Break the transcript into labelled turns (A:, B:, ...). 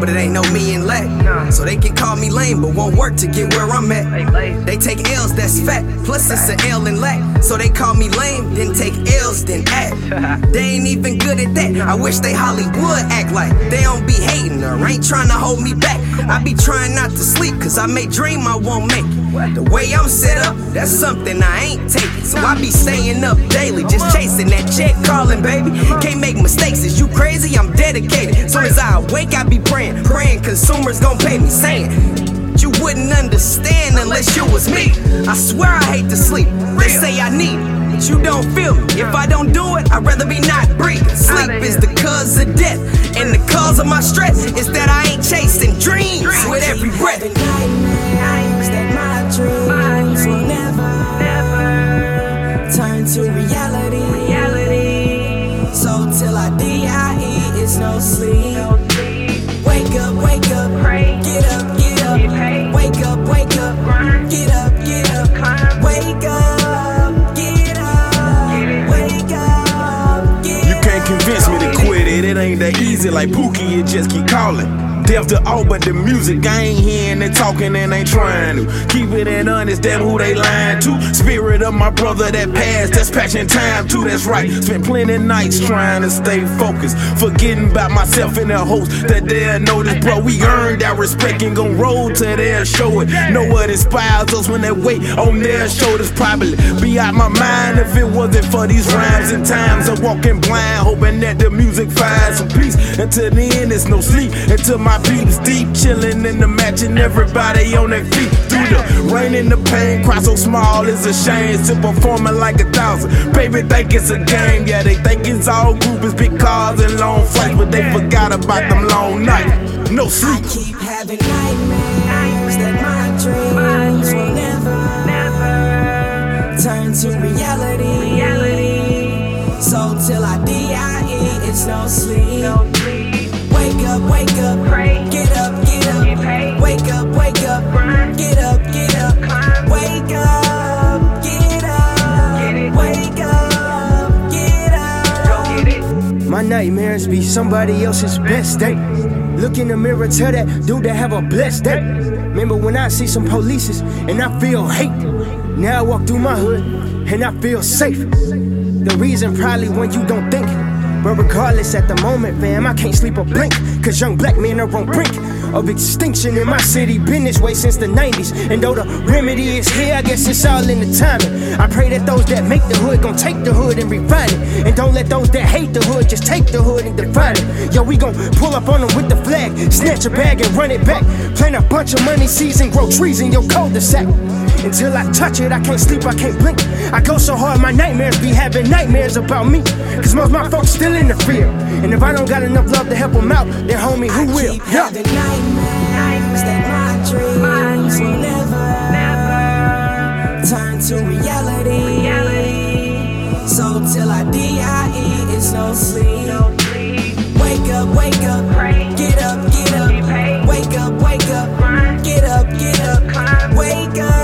A: but it ain't no me and lack. So they can call me lame, but won't work to get where I'm at. They take L's, that's fat. Plus it's a L and lack. So they call me lame, then take L's, then act. They ain't even good at that. I wish they Hollywood act like they don't be hating or ain't trying to hold me back. I be trying not to sleep, cause I may dream I won't make it. The way I'm set up, that's something I ain't taking. So I be staying up daily, just chasing that check, calling, baby. Dedicated. Soon as I wake, I be praying, praying consumers gon' pay me, saying, you wouldn't understand unless you was me. I swear I hate to sleep. They say I need it, but you don't feel me. If I don't do it, I'd rather be not breathing. Sleep is the cause of death, and the cause of my stress is that I ain't chasing dreams it's no sleep. Wake up, wake up, get up, get up. Wake up, wake up, get up, get up. Wake up, get up. Wake up, get up You can't convince me to
B: quit it. It ain't that easy like Pookie, it just keep calling. Deaf to all but the music. I ain't hearing it talking and ain't trying to. Keep it in honest, damn who they lying to. Spirit of my brother that passed, that's passion time too, that's right. Spent plenty nights trying to stay focused. Forgetting about myself in the hopes that they'll notice, bro. We earned our respect and gon' roll to their show it. Know what inspires us when they weight on their shoulders. Probably be out my mind if it wasn't for these rhymes and times of walking blind, hoping that the music finds some peace. Until the end, it's no sleep. Until my peeps deep, chilling in the matching everybody on their feet. Through the rain and the pain, cry so small, it's a shame. Still performing like a thousand. Baby, think it's a game. Yeah, they think it's all groupies, big cars and long flights, but they forgot about them long nights. No sleep.
A: keep having nightmares that my dreams will never never turn to reality. So till I die, it's no sleep. Wake up, wake up, get up, get up. Wake up, wake up, get up, get up. Wake up, get up. Wake up, get up.
C: My nightmares be somebody else's best day. Look in the mirror, tell that dude to have a blessed day. Remember when I see some polices and I feel hate? Now I walk through my hood and I feel safe. The reason probably when you don't think. But regardless, at the moment, fam, I can't sleep a blink. Cause young black men are on brink of extinction in my city. Been this way since the 90s. And though the remedy is here, I guess it's all in the timing. I pray that those that make the hood gon' take the hood and refine it. And don't let those that hate the hood just take the hood and define it. Yo, we gon' pull up on them with the flag, snatch a bag and run it back. Plant a bunch of money seeds and grow trees in your cul-de-sac. Until I touch it, I can't sleep, I can't blink. I go so hard, my nightmares be having nightmares about me. Cause most my folks still in the fear. And if I don't got enough love to help them out, then homie, who I will? Keep yeah.
A: having nightmares that my dreams, will never, turn to reality. So till I die, it's no sleep. Wake up, wake up, get up, get up. Wake up, wake up, get up, get up, wake up.